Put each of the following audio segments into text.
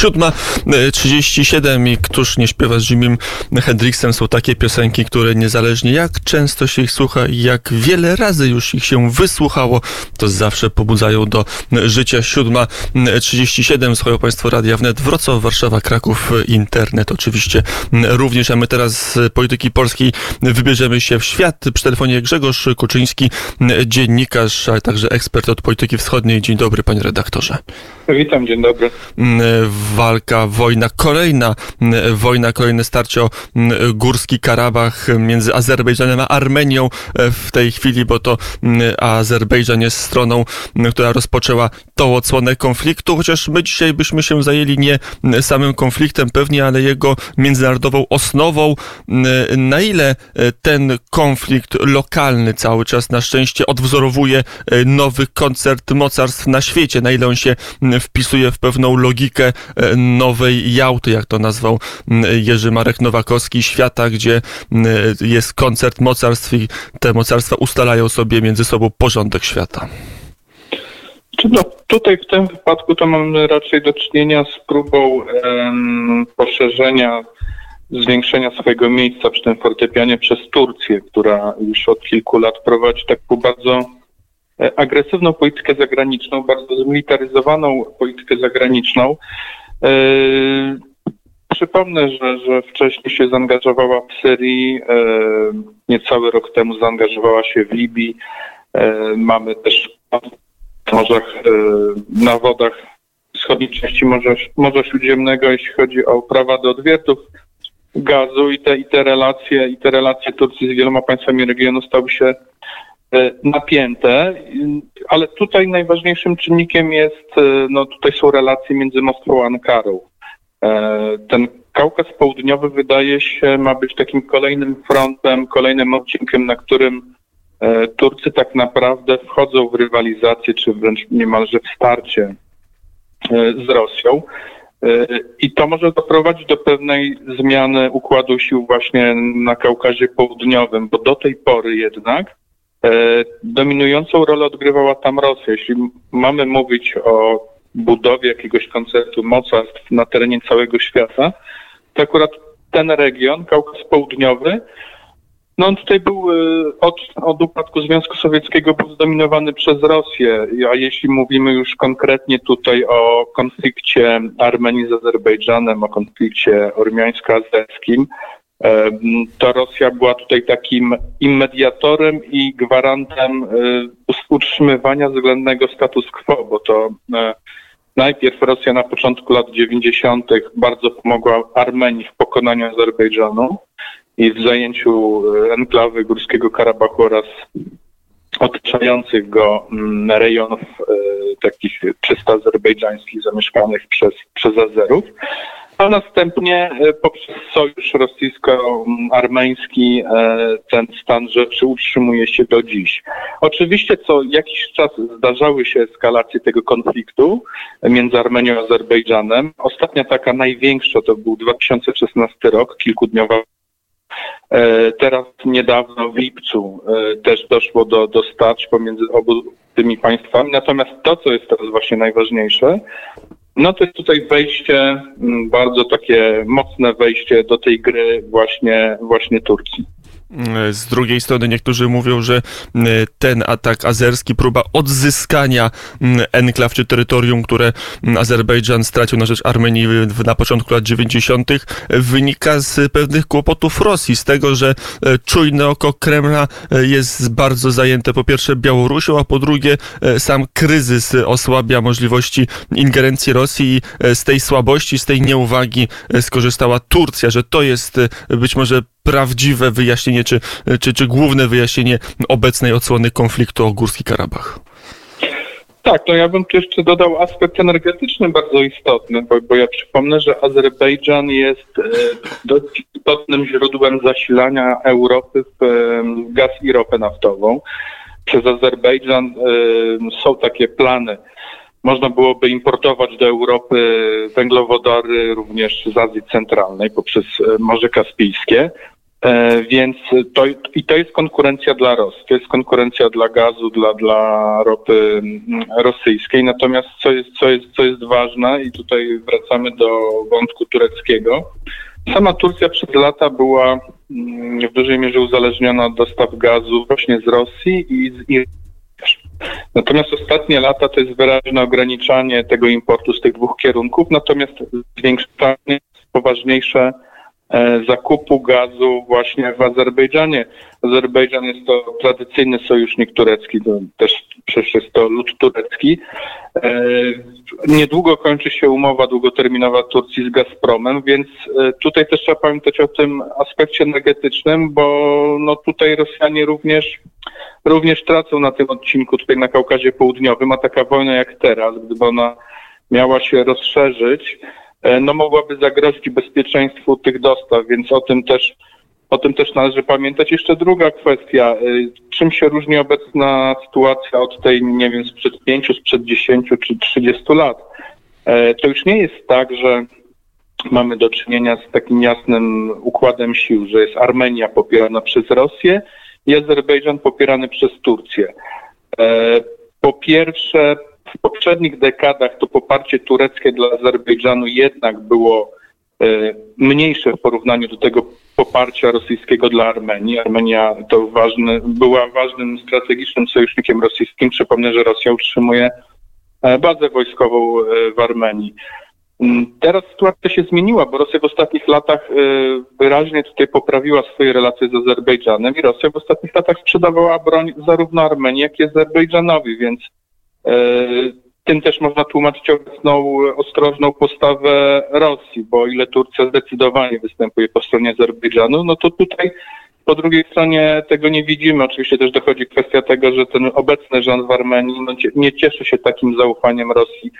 7.37 i któż nie śpiewa z Jimim Hendrixem są takie piosenki, które niezależnie jak często się ich słucha i jak wiele razy już ich się wysłuchało, to zawsze pobudzają do życia. 7.37 słuchają Państwo Radia Wnet, Wrocław, Warszawa, Kraków, Internet oczywiście również, a my teraz z polityki polskiej wybierzemy się w świat. Przy telefonie Grzegorz Kuczyński, dziennikarz, ale także ekspert od polityki wschodniej. Dzień dobry, panie redaktorze. Witam, dzień dobry. Walka, wojna, kolejna wojna, kolejne starcie o Górski Karabach między Azerbejdżanem a Armenią w tej chwili, bo to Azerbejdżan jest stroną, która rozpoczęła tą odsłonę konfliktu, chociaż my dzisiaj byśmy się zajęli nie samym konfliktem pewnie, ale jego międzynarodową osnową. Na ile ten konflikt lokalny cały czas na szczęście odwzorowuje nowy koncert mocarstw na świecie, na ile on się wpisuje w pewną logikę nowej Jałty, jak to nazwał Jerzy Marek Nowakowski, świata, gdzie jest koncert mocarstw i te mocarstwa ustalają sobie między sobą porządek świata. No, tutaj w tym wypadku to mamy raczej do czynienia z próbą um, poszerzenia, zwiększenia swojego miejsca przy tym fortepianie przez Turcję, która już od kilku lat prowadzi taką bardzo e, agresywną politykę zagraniczną, bardzo zmilitaryzowaną politykę zagraniczną. E, przypomnę, że, że wcześniej się zaangażowała w Syrii, e, niecały rok temu zaangażowała się w Libii. Mamy też morzach, na wodach wschodniej części Morza, Morza Śródziemnego, jeśli chodzi o prawa do odwiertów gazu i te, i te relacje, i te relacje Turcji z wieloma państwami regionu stały się napięte, ale tutaj najważniejszym czynnikiem jest, e, no tutaj są relacje między Moskwą a Ankarą. Ten Kaukaz Południowy wydaje się ma być takim kolejnym frontem, kolejnym odcinkiem, na którym E, Turcy tak naprawdę wchodzą w rywalizację, czy wręcz niemalże w starcie e, z Rosją. E, I to może doprowadzić do pewnej zmiany układu sił właśnie na Kaukazie Południowym, bo do tej pory jednak dominującą rolę odgrywała tam Rosja. Jeśli mamy mówić o budowie jakiegoś koncertu mocarstw na terenie całego świata, to akurat ten region, Kaukaz Południowy, no on tutaj był y, od, od upadku Związku Sowieckiego był zdominowany przez Rosję, a jeśli mówimy już konkretnie tutaj o konflikcie Armenii z Azerbejdżanem, o konflikcie ormiańsko-azerskim, to Rosja była tutaj takim immediatorem i gwarantem y, utrzymywania względnego status quo, bo to e, najpierw Rosja na początku lat 90. bardzo pomogła Armenii w pokonaniu Azerbejdżanu, i w zajęciu e, enklawy Górskiego Karabachu oraz otaczających go mm, rejonów e, takich czysto azerbejdżańskich zamieszkanych przez, przez Azerów, a następnie e, poprzez sojusz rosyjsko-armeński ten stan rzeczy utrzymuje się do dziś. Oczywiście co jakiś czas zdarzały się eskalacje tego konfliktu między Armenią a Azerbejdżanem. Ostatnia taka największa to był 2016 rok, kilkudniowa E, teraz niedawno w lipcu e, też doszło do, do starć pomiędzy obu tymi państwami. Natomiast to, co jest teraz właśnie najważniejsze, no to jest tutaj wejście, bardzo takie mocne wejście do tej gry właśnie, właśnie Turcji. Z drugiej strony niektórzy mówią, że ten atak azerski, próba odzyskania enklaw czy terytorium, które Azerbejdżan stracił na rzecz Armenii na początku lat 90., wynika z pewnych kłopotów Rosji, z tego, że e, czujne oko Kremla e, jest bardzo zajęte po pierwsze Białorusią, a po drugie e, sam kryzys osłabia możliwości ingerencji Rosji i z tej słabości, z tej nieuwagi skorzystała Turcja, że to jest być może prawdziwe wyjaśnienie, czy, czy, czy główne wyjaśnienie obecnej odsłony konfliktu o Górski Karabach? Tak, no ja bym tu jeszcze dodał aspekt energetyczny bardzo istotny, bo, bo ja przypomnę, że Azerbejdżan jest e, dość istotnym źródłem zasilania Europy w e, gaz i ropę naftową. Przez Azerbejdżan e, są takie plany można byłoby importować do Europy węglowodory również z Azji Centralnej poprzez e, Morze Kaspijskie. E, więc to, i to jest konkurencja dla Rosji, to jest konkurencja dla gazu, dla, dla ropy rosyjskiej. Natomiast co jest, co, jest, co jest ważne, i tutaj wracamy do wątku tureckiego, sama Turcja przez lata była w dużej mierze uzależniona od dostaw gazu właśnie z Rosji i z Iranu. Natomiast ostatnie lata to jest wyraźne ograniczanie tego importu z tych dwóch kierunków, natomiast zwiększanie poważniejsze E, zakupu gazu właśnie w Azerbejdżanie. Azerbejdżan jest to tradycyjny sojusznik turecki, to też przecież jest to lud turecki. E, niedługo kończy się umowa długoterminowa Turcji z Gazpromem, więc e, tutaj też trzeba pamiętać o tym aspekcie energetycznym, bo no tutaj Rosjanie również, również tracą na tym odcinku tutaj na Kaukazie Południowym, a taka wojna jak teraz, gdyby ona miała się rozszerzyć, E, no mogłaby zagrozić bezpieczeństwu tych dostaw, więc o tym też o tym też należy pamiętać. Jeszcze druga kwestia. E, czym się różni obecna sytuacja od tej, nie wiem, sprzed pięciu, sprzed dziesięciu czy trzydziestu lat? E, to już nie jest tak, że mamy do czynienia z takim jasnym układem sił, że jest Armenia popierana przez Rosję i Azerbejdżan popierany przez Turcję. Po pierwsze, w poprzednich dekadach to poparcie tureckie dla Azerbejdżanu jednak było e, mniejsze w porównaniu do tego poparcia rosyjskiego dla Armenii. Armenia to ważny, była ważnym strategicznym sojusznikiem rosyjskim. Przypomnę, że Rosja utrzymuje e, bazę wojskową e, w Armenii. Mm, teraz sytuacja się zmieniła, bo Rosja w ostatnich latach wyraźnie tutaj poprawiła swoje relacje z Azerbejdżanem i Rosja w ostatnich latach sprzedawała broń zarówno Armenii, jak i Azerbejdżanowi, więc E, tym też można tłumaczyć obecną ostrożną postawę Rosji, bo o ile Turcja zdecydowanie występuje po stronie Azerbejdżanu, no to tutaj po drugiej stronie tego nie widzimy. Oczywiście też dochodzi kwestia tego, że ten obecny rząd w Armenii no, nie cieszy się takim zaufaniem Rosji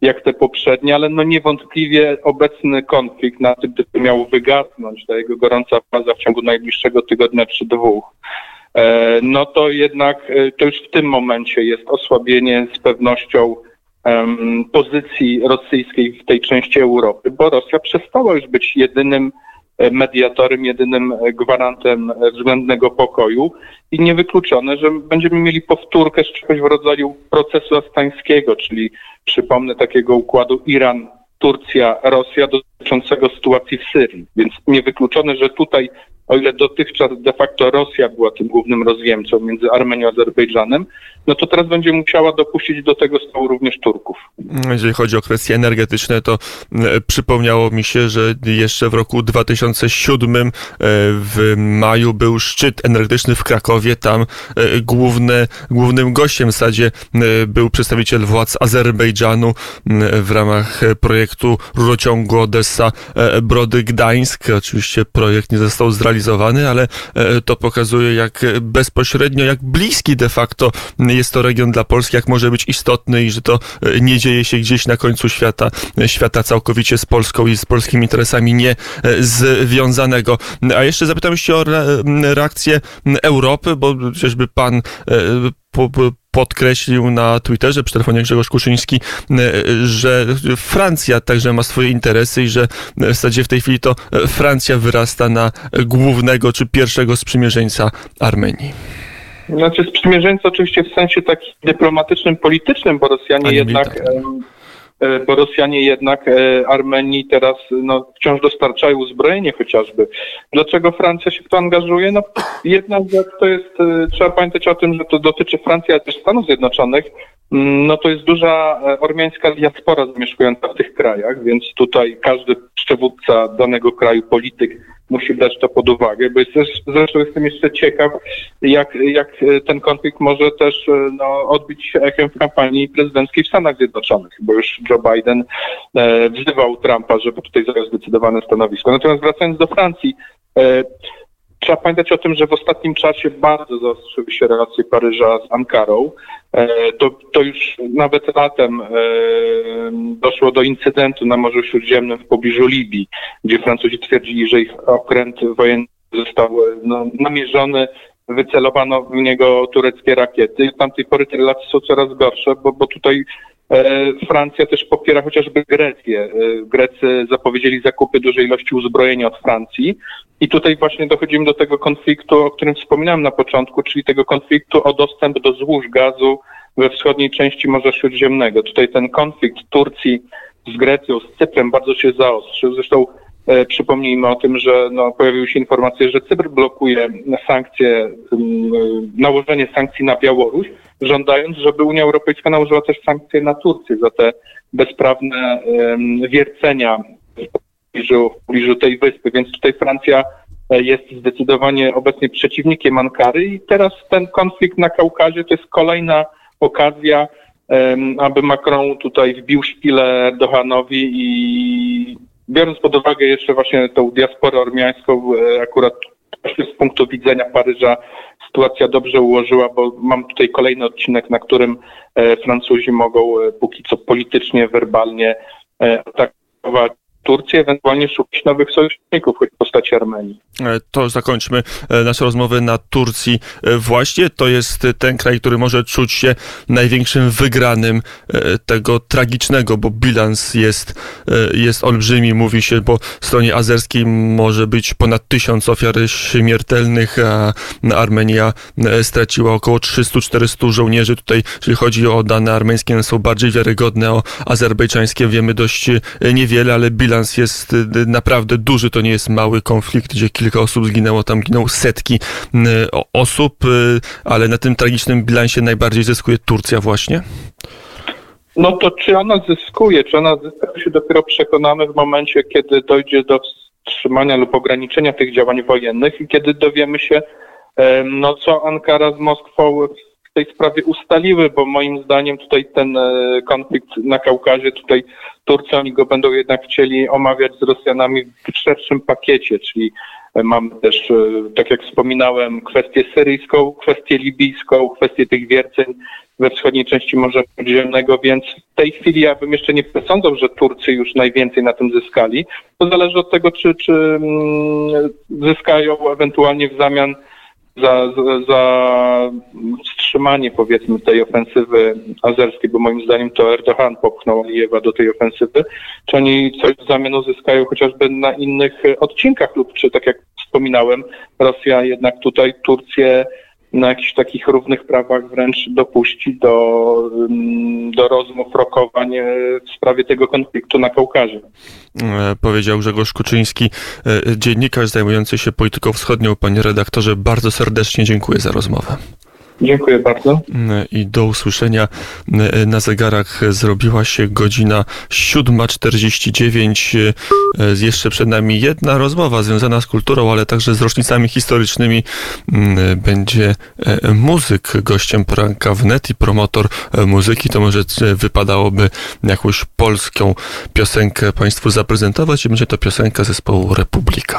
jak te poprzednie, ale no niewątpliwie obecny konflikt na tym typie miał wygasnąć, ta jego gorąca faza w ciągu najbliższego tygodnia czy dwóch. E, no to jednak e, to już w tym momencie jest osłabienie z pewnością pozycji rosyjskiej w tej części Europy, bo Rosja przestała już być jedynym mediatorem, jedynym gwarantem względnego pokoju. I niewykluczone, że będziemy mieli powtórkę z czegoś w rodzaju procesu astańskiego, czyli przypomnę takiego układu Iran, Turcja, Rosja dotyczącego sytuacji w Syrii. Więc niewykluczone, że tutaj o ile dotychczas de facto Rosja była tym głównym rozwiemcą między Armenią a Azerbejdżanem, no to teraz będzie musiała dopuścić do tego stołu również Turków. Jeżeli chodzi o kwestie energetyczne, to e, przypomniało mi się, że jeszcze w roku 2007 e, w maju był szczyt energetyczny w Krakowie. Tam e, główne, głównym gościem w zasadzie był przedstawiciel władz Azerbejdżanu w ramach projektu rurociągu Odessa-Brody Gdańsk. Oczywiście projekt nie został zrealizowany, ale to pokazuje jak bezpośrednio, jak bliski de facto jest to region dla Polski, jak może być istotny i że to e, nie dzieje się gdzieś na końcu świata, e, świata całkowicie z Polską i z polskimi interesami nie e, związanego. A jeszcze zapytam się o reakcję Europy, bo chociażby pan podkreślił na Twitterze przy telefonie Grzegorz Kuszyński, że Francja także ma swoje interesy i że w zasadzie w tej chwili to Francja wyrasta na głównego czy pierwszego sprzymierzeńca Armenii. Znaczy sprzymierzeńcy oczywiście w sensie takim dyplomatycznym, politycznym, bo Rosjanie jednak... E, bo Rosjanie jednak e, Armenii teraz no, wciąż dostarczają uzbrojenie chociażby. Dlaczego Francja się w to angażuje? No, jedna rzecz to jest, e, trzeba pamiętać o tym, że to dotyczy Francji, ale też Stanów Zjednoczonych. Mm, no to jest duża ormiańska diaspora zamieszkująca w tych krajach, więc tutaj każdy przywódca danego kraju, polityk musi brać to pod uwagę, bo jest zresztą jestem jeszcze ciekaw, jak, jak ten konflikt może też no, odbić się echem w kampanii prezydenckiej w Stanach Zjednoczonych, bo już Joe Biden e, wzywał Trumpa, żeby tutaj zajął zdecydowane stanowisko. Natomiast wracając do Francji, e, Trzeba pamiętać o tym, że w ostatnim czasie bardzo zaostrzyły się relacje Paryża z Ankarą. E, to, to już nawet latem e, doszło do incydentu na Morzu Śródziemnym w pobliżu Libii, gdzie Francuzi twierdzili, że ich okręt wojenny został no, namierzony, wycelowano w niego tureckie rakiety. Tamtej pory te relacje są coraz gorsze, bo, bo tutaj E, Francja też popiera chociażby Grecję. E, Grecy zapowiedzieli zakupy dużej ilości uzbrojenia od Francji. I tutaj właśnie dochodzimy do tego konfliktu, o którym wspominałem na początku, czyli tego konfliktu o dostęp do złóż gazu we wschodniej części Morza Śródziemnego. Tutaj ten konflikt Turcji z Grecją, z Cyprem bardzo się zaostrzył. Zresztą e, przypomnijmy o tym, że no, pojawiły się informacje, że Cypr blokuje sankcje, um, nałożenie sankcji na Białoruś, żądając, żeby Unia Europejska nałożyła też sankcje na Turcję za te bezprawne wiercenia w pobliżu, w pobliżu tej wyspy. Więc tutaj Francja e, jest zdecydowanie obecnie przeciwnikiem Ankary i teraz ten konflikt na Kaukazie to jest kolejna okazja, aby Macron tutaj wbił szpilę Erdoganowi i biorąc pod uwagę jeszcze właśnie tą diasporę ormiańską, e, akurat z punktu widzenia Paryża sytuacja dobrze ułożyła, bo mam tutaj kolejny odcinek, na którym e, Francuzi mogą e, póki co politycznie, werbalnie atakować Turcji, ewentualnie szukać nowych sojuszników, choć w postaci Armenii. E, to zakończmy e, naszą rozmowę na Turcji. E, właśnie to jest ten kraj, który może czuć się największym wygranym tego tragicznego, bo bilans jest, jest olbrzymi. Mówi się, bo stronie azerskiej może być ponad tysiąc ofiar śmiertelnych, a Armenia straciła około 300-400 żołnierzy. Tutaj, jeżeli chodzi o dane armeńskie, są bardziej wiarygodne, o azerbejdżańskie wiemy dość niewiele, ale bilans bilans jest y, naprawdę duży, to nie jest mały konflikt, gdzie kilka osób zginęło, tam giną setki y, osób, y, ale na tym tragicznym bilansie najbardziej zyskuje Turcja właśnie? No to czy ona zyskuje, czy ona zyska się dopiero przekonamy w momencie, kiedy dojdzie do wstrzymania lub ograniczenia tych działań wojennych i kiedy dowiemy się, no co Ankara z Moskwą w tej sprawie ustaliły, bo moim zdaniem tutaj ten e, konflikt na Kaukazie, tutaj Turcy oni go będą jednak chcieli omawiać z Rosjanami w szerszym pakiecie, czyli e, mamy też, e, tak jak wspominałem, kwestię syryjską, kwestię libijską, kwestię tych wierceń we wschodniej części Morza Śródziemnego, więc w tej chwili ja bym jeszcze nie przesądzał, że Turcy już najwięcej na tym zyskali. To zależy od tego, czy, czy mm, zyskają ewentualnie w zamian za, za, za wstrzymanie powiedzmy tej ofensywy azerskiej, bo moim zdaniem to Erdogan popchnął Alijewa do tej ofensywy, czy oni coś w zamian uzyskają chociażby na innych odcinkach lub czy tak jak wspominałem, Rosja jednak tutaj Turcję na jakichś takich równych prawach wręcz dopuści do, mm, do rozmów, rokowań e, w sprawie tego konfliktu na Kaukazie. E, powiedział Grzegorz Kuczyński, e, dziennikarz zajmujący się polityką wschodnią. Panie redaktorze, bardzo serdecznie dziękuję za rozmowę. Dziękuję bardzo. I do usłyszenia. Na zegarach zrobiła się godzina 7.49. Jeszcze przed nami jedna rozmowa związana z kulturą, ale także z rocznicami historycznymi. Będzie muzyk gościem poranka wnet i promotor muzyki. To może wypadałoby jakąś polską piosenkę Państwu zaprezentować będzie to piosenka zespołu Republika.